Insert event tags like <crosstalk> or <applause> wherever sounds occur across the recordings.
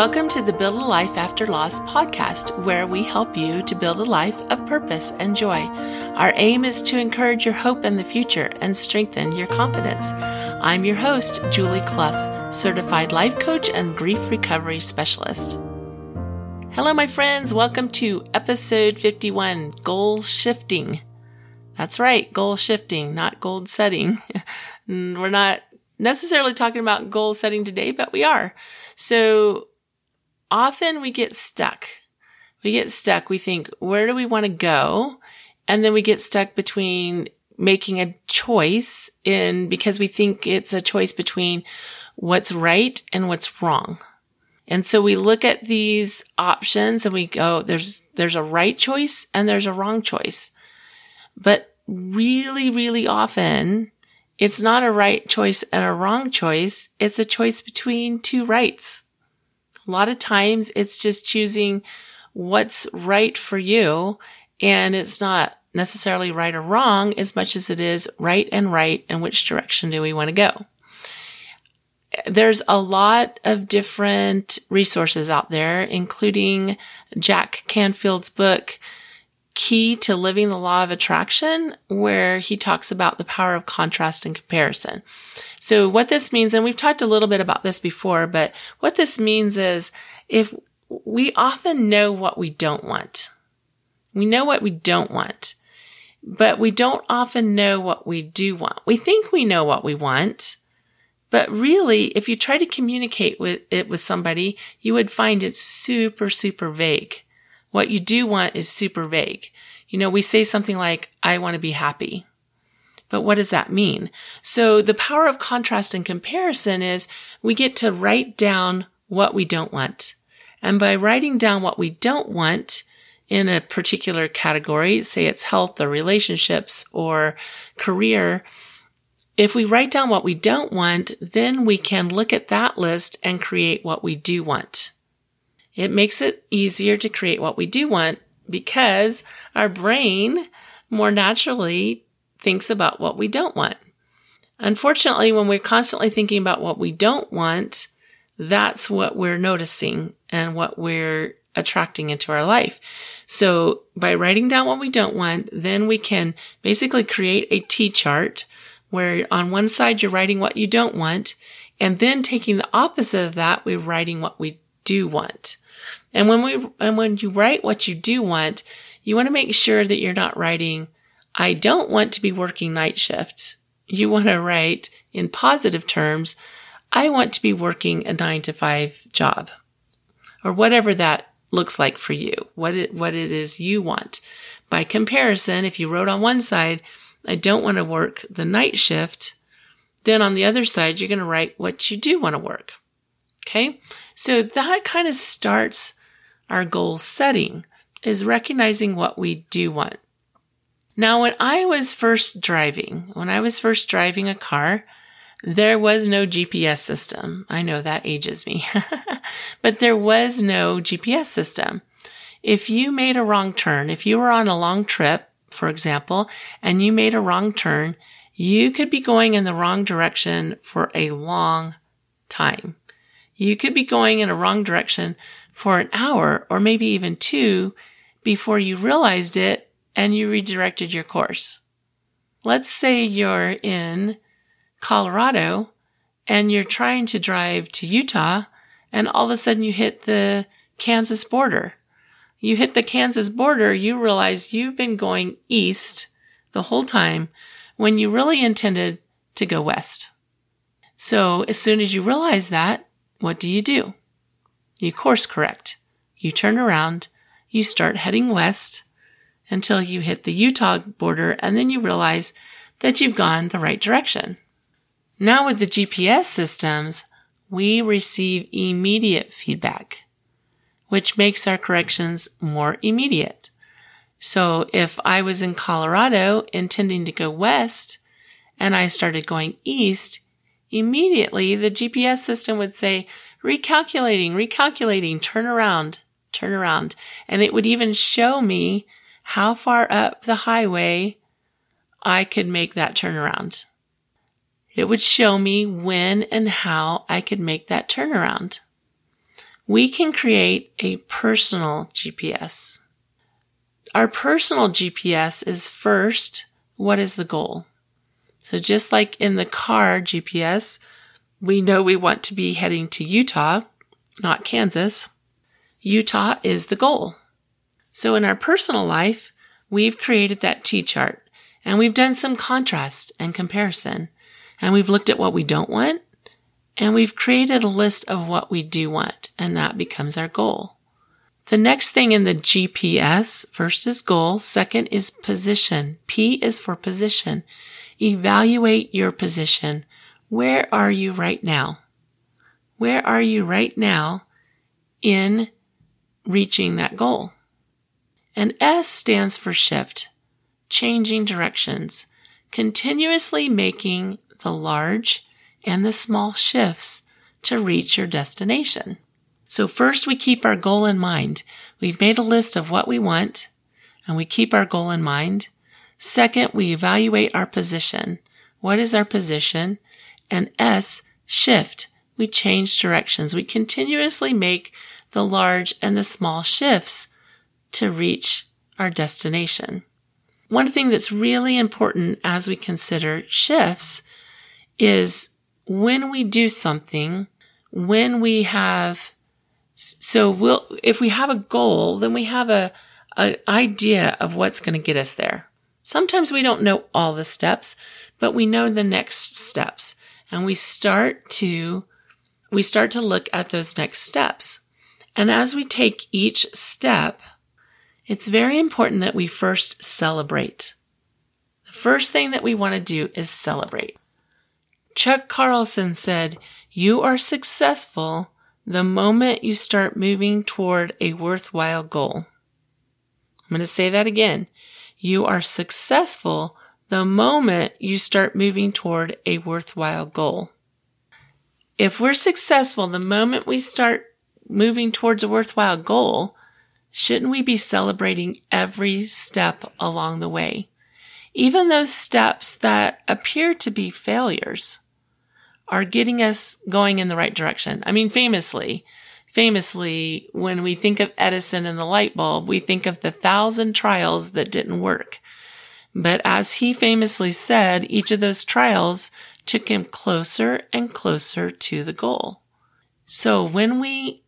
Welcome to the Build a Life After Loss podcast, where we help you to build a life of purpose and joy. Our aim is to encourage your hope in the future and strengthen your confidence. I'm your host, Julie Clough, certified life coach and grief recovery specialist. Hello, my friends. Welcome to episode 51 Goal Shifting. That's right, goal shifting, not goal setting. <laughs> We're not necessarily talking about goal setting today, but we are. So often we get stuck. We get stuck. We think, where do we want to go? And then we get stuck between making a choice in because we think it's a choice between what's right and what's wrong. And so we look at these options and we go, there's, there's a right choice and there's a wrong choice. But really, really often it's not a right choice and a wrong choice. It's a choice between two rights. A lot of times it's just choosing what's right for you. And it's not necessarily right or wrong as much as it is right and right and which direction do we want to go. There's a lot of different resources out there, including Jack Canfield's book, Key to Living the Law of Attraction, where he talks about the power of contrast and comparison. So what this means, and we've talked a little bit about this before, but what this means is if we often know what we don't want, we know what we don't want, but we don't often know what we do want. We think we know what we want, but really, if you try to communicate with it with somebody, you would find it super, super vague. What you do want is super vague. You know, we say something like, I want to be happy. But what does that mean? So the power of contrast and comparison is we get to write down what we don't want. And by writing down what we don't want in a particular category, say it's health or relationships or career, if we write down what we don't want, then we can look at that list and create what we do want. It makes it easier to create what we do want because our brain more naturally thinks about what we don't want. Unfortunately, when we're constantly thinking about what we don't want, that's what we're noticing and what we're attracting into our life. So by writing down what we don't want, then we can basically create a T chart where on one side you're writing what you don't want and then taking the opposite of that, we're writing what we do want. And when we, and when you write what you do want, you want to make sure that you're not writing, I don't want to be working night shift. You want to write in positive terms, I want to be working a nine to five job or whatever that looks like for you, what it, what it is you want. By comparison, if you wrote on one side, I don't want to work the night shift, then on the other side, you're going to write what you do want to work. Okay. So that kind of starts our goal setting is recognizing what we do want. Now, when I was first driving, when I was first driving a car, there was no GPS system. I know that ages me, <laughs> but there was no GPS system. If you made a wrong turn, if you were on a long trip, for example, and you made a wrong turn, you could be going in the wrong direction for a long time. You could be going in a wrong direction for an hour or maybe even two before you realized it and you redirected your course. Let's say you're in Colorado and you're trying to drive to Utah and all of a sudden you hit the Kansas border. You hit the Kansas border, you realize you've been going east the whole time when you really intended to go west. So as soon as you realize that, what do you do? You course correct. You turn around, you start heading west until you hit the Utah border, and then you realize that you've gone the right direction. Now with the GPS systems, we receive immediate feedback, which makes our corrections more immediate. So if I was in Colorado intending to go west and I started going east, immediately the GPS system would say, recalculating, recalculating, turn around, turn around. And it would even show me how far up the highway I could make that turnaround. It would show me when and how I could make that turnaround. we can create a personal GPS. Our personal GPS is first, what is the goal? So just like in the car GPS, we know we want to be heading to Utah, not Kansas. Utah is the goal. So in our personal life, we've created that T chart and we've done some contrast and comparison and we've looked at what we don't want and we've created a list of what we do want and that becomes our goal. The next thing in the GPS, first is goal, second is position. P is for position. Evaluate your position. Where are you right now? Where are you right now in reaching that goal? And S stands for shift, changing directions, continuously making the large and the small shifts to reach your destination. So first we keep our goal in mind. We've made a list of what we want and we keep our goal in mind. Second, we evaluate our position. What is our position? And S, shift. We change directions. We continuously make the large and the small shifts to reach our destination. One thing that's really important as we consider shifts is when we do something, when we have, so we'll, if we have a goal, then we have a, an idea of what's going to get us there. Sometimes we don't know all the steps, but we know the next steps and we start to, we start to look at those next steps. And as we take each step, it's very important that we first celebrate. The first thing that we want to do is celebrate. Chuck Carlson said, You are successful the moment you start moving toward a worthwhile goal. I'm going to say that again. You are successful the moment you start moving toward a worthwhile goal. If we're successful the moment we start moving towards a worthwhile goal, shouldn't we be celebrating every step along the way? Even those steps that appear to be failures are getting us going in the right direction. I mean, famously, famously, when we think of Edison and the light bulb, we think of the thousand trials that didn't work. But as he famously said, each of those trials took him closer and closer to the goal. So when we,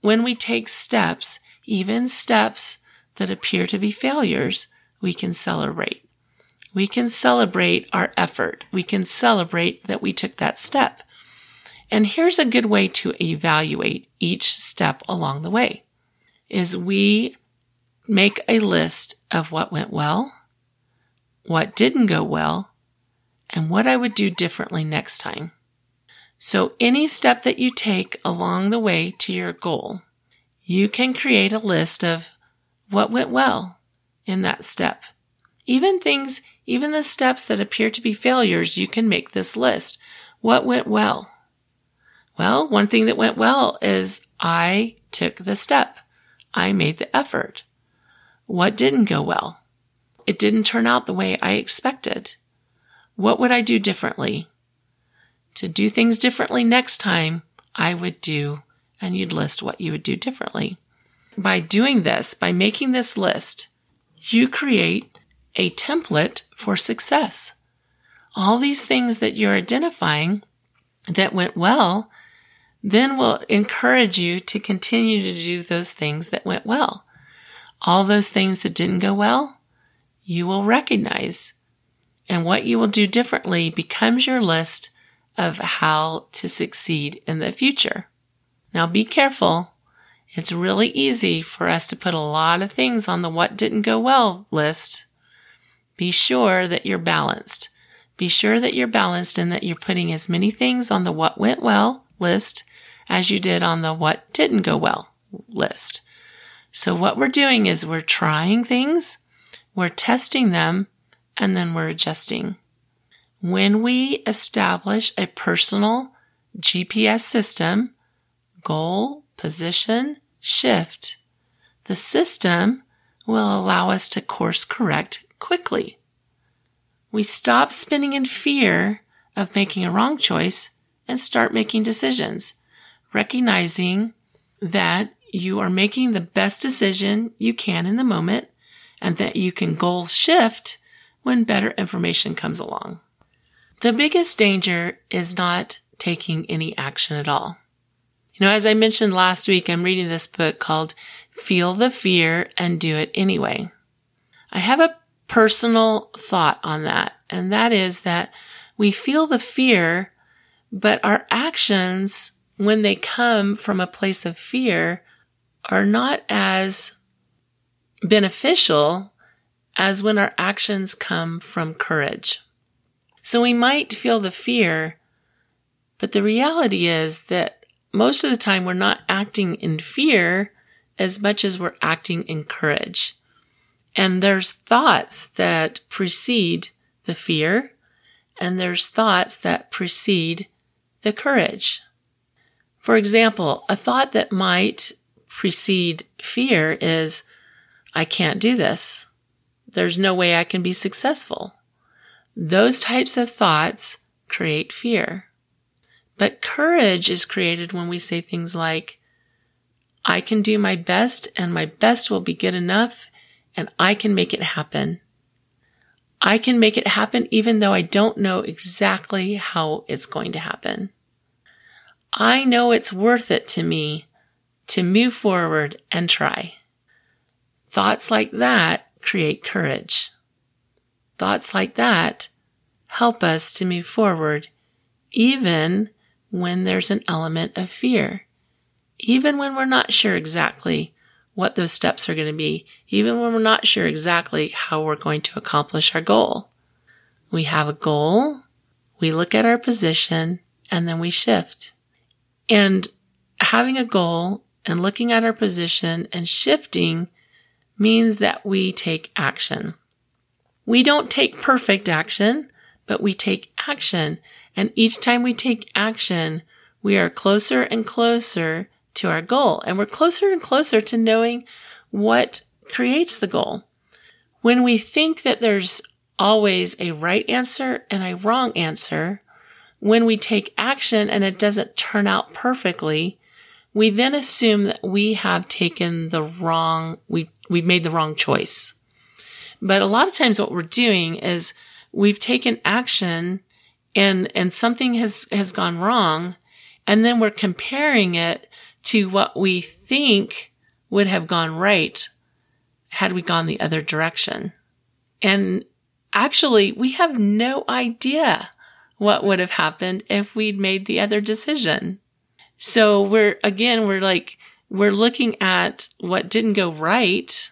when we take steps, even steps that appear to be failures, we can celebrate. We can celebrate our effort. We can celebrate that we took that step. And here's a good way to evaluate each step along the way is we make a list of what went well, what didn't go well, and what I would do differently next time. So any step that you take along the way to your goal, you can create a list of what went well in that step. Even things, even the steps that appear to be failures, you can make this list. What went well? Well, one thing that went well is I took the step. I made the effort. What didn't go well? It didn't turn out the way I expected. What would I do differently? To do things differently next time, I would do and you'd list what you would do differently. By doing this, by making this list, you create a template for success. All these things that you're identifying that went well, then we'll encourage you to continue to do those things that went well. All those things that didn't go well, you will recognize. And what you will do differently becomes your list of how to succeed in the future. Now be careful. It's really easy for us to put a lot of things on the what didn't go well list. Be sure that you're balanced. Be sure that you're balanced and that you're putting as many things on the what went well list as you did on the what didn't go well list. So what we're doing is we're trying things, we're testing them, and then we're adjusting. When we establish a personal GPS system, goal, position, shift, the system will allow us to course correct quickly. We stop spinning in fear of making a wrong choice and start making decisions, recognizing that you are making the best decision you can in the moment and that you can goal shift when better information comes along. The biggest danger is not taking any action at all. You know, as I mentioned last week, I'm reading this book called Feel the Fear and Do It Anyway. I have a personal thought on that, and that is that we feel the fear, but our actions, when they come from a place of fear, are not as beneficial as when our actions come from courage. So we might feel the fear, but the reality is that most of the time we're not acting in fear as much as we're acting in courage. And there's thoughts that precede the fear, and there's thoughts that precede the courage. For example, a thought that might precede fear is, I can't do this. There's no way I can be successful. Those types of thoughts create fear. But courage is created when we say things like, I can do my best and my best will be good enough and I can make it happen. I can make it happen even though I don't know exactly how it's going to happen. I know it's worth it to me to move forward and try. Thoughts like that create courage. Thoughts like that help us to move forward, even when there's an element of fear, even when we're not sure exactly what those steps are going to be, even when we're not sure exactly how we're going to accomplish our goal. We have a goal, we look at our position, and then we shift. And having a goal and looking at our position and shifting means that we take action. We don't take perfect action, but we take action. And each time we take action, we are closer and closer to our goal. And we're closer and closer to knowing what creates the goal. When we think that there's always a right answer and a wrong answer, when we take action and it doesn't turn out perfectly, we then assume that we have taken the wrong, we, we've made the wrong choice. But a lot of times what we're doing is we've taken action and, and something has, has gone wrong. And then we're comparing it to what we think would have gone right had we gone the other direction. And actually, we have no idea what would have happened if we'd made the other decision. So we're, again, we're like, we're looking at what didn't go right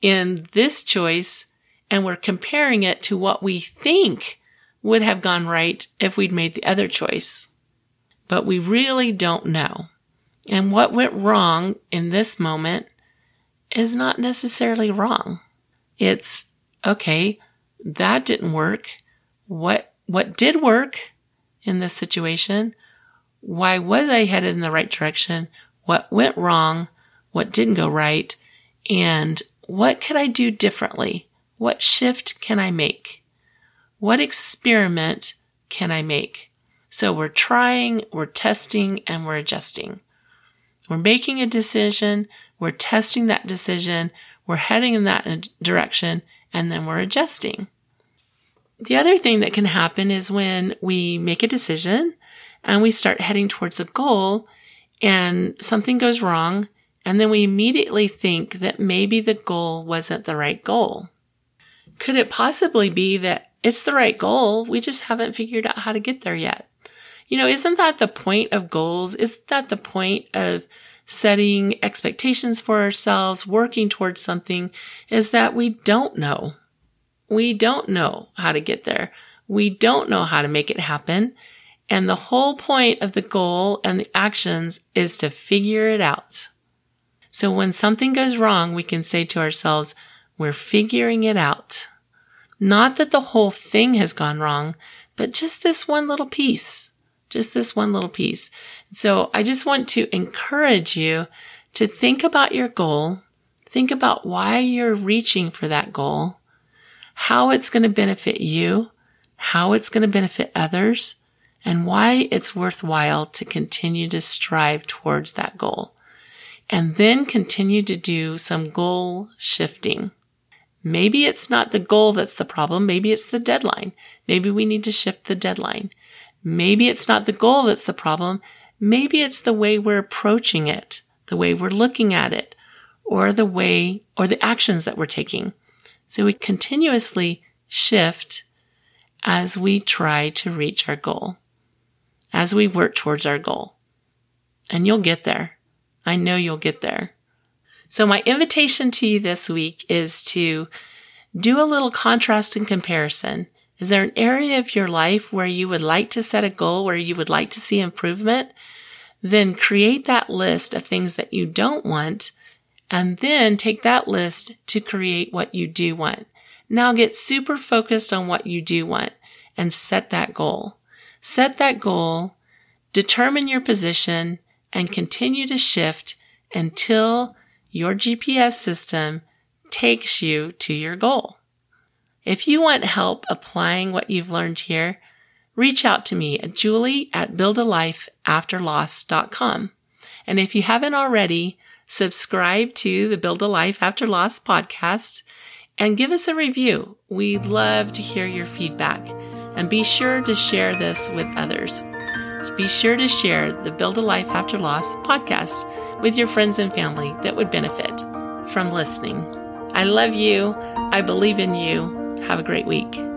in this choice and we're comparing it to what we think would have gone right if we'd made the other choice. But we really don't know. And what went wrong in this moment is not necessarily wrong. It's, okay, that didn't work. What, what did work in this situation? Why was I headed in the right direction? What went wrong? What didn't go right? And what could I do differently? What shift can I make? What experiment can I make? So we're trying, we're testing, and we're adjusting. We're making a decision, we're testing that decision, we're heading in that direction, and then we're adjusting. The other thing that can happen is when we make a decision and we start heading towards a goal and something goes wrong. And then we immediately think that maybe the goal wasn't the right goal. Could it possibly be that it's the right goal? We just haven't figured out how to get there yet. You know, isn't that the point of goals? Isn't that the point of setting expectations for ourselves, working towards something is that we don't know. We don't know how to get there. We don't know how to make it happen. And the whole point of the goal and the actions is to figure it out. So when something goes wrong, we can say to ourselves, we're figuring it out. Not that the whole thing has gone wrong, but just this one little piece, just this one little piece. So I just want to encourage you to think about your goal. Think about why you're reaching for that goal, how it's going to benefit you, how it's going to benefit others, and why it's worthwhile to continue to strive towards that goal. And then continue to do some goal shifting. Maybe it's not the goal that's the problem. Maybe it's the deadline. Maybe we need to shift the deadline. Maybe it's not the goal that's the problem. Maybe it's the way we're approaching it, the way we're looking at it, or the way, or the actions that we're taking. So we continuously shift as we try to reach our goal, as we work towards our goal. And you'll get there. I know you'll get there. So my invitation to you this week is to do a little contrast and comparison. Is there an area of your life where you would like to set a goal, where you would like to see improvement? Then create that list of things that you don't want and then take that list to create what you do want. Now get super focused on what you do want and set that goal. Set that goal, determine your position, and continue to shift until your GPS system takes you to your goal. If you want help applying what you've learned here, reach out to me at julie at buildalifeafterloss.com. And if you haven't already, subscribe to the Build a Life After Loss podcast and give us a review. We'd love to hear your feedback. And be sure to share this with others. Be sure to share the Build a Life After Loss podcast with your friends and family that would benefit from listening. I love you. I believe in you. Have a great week.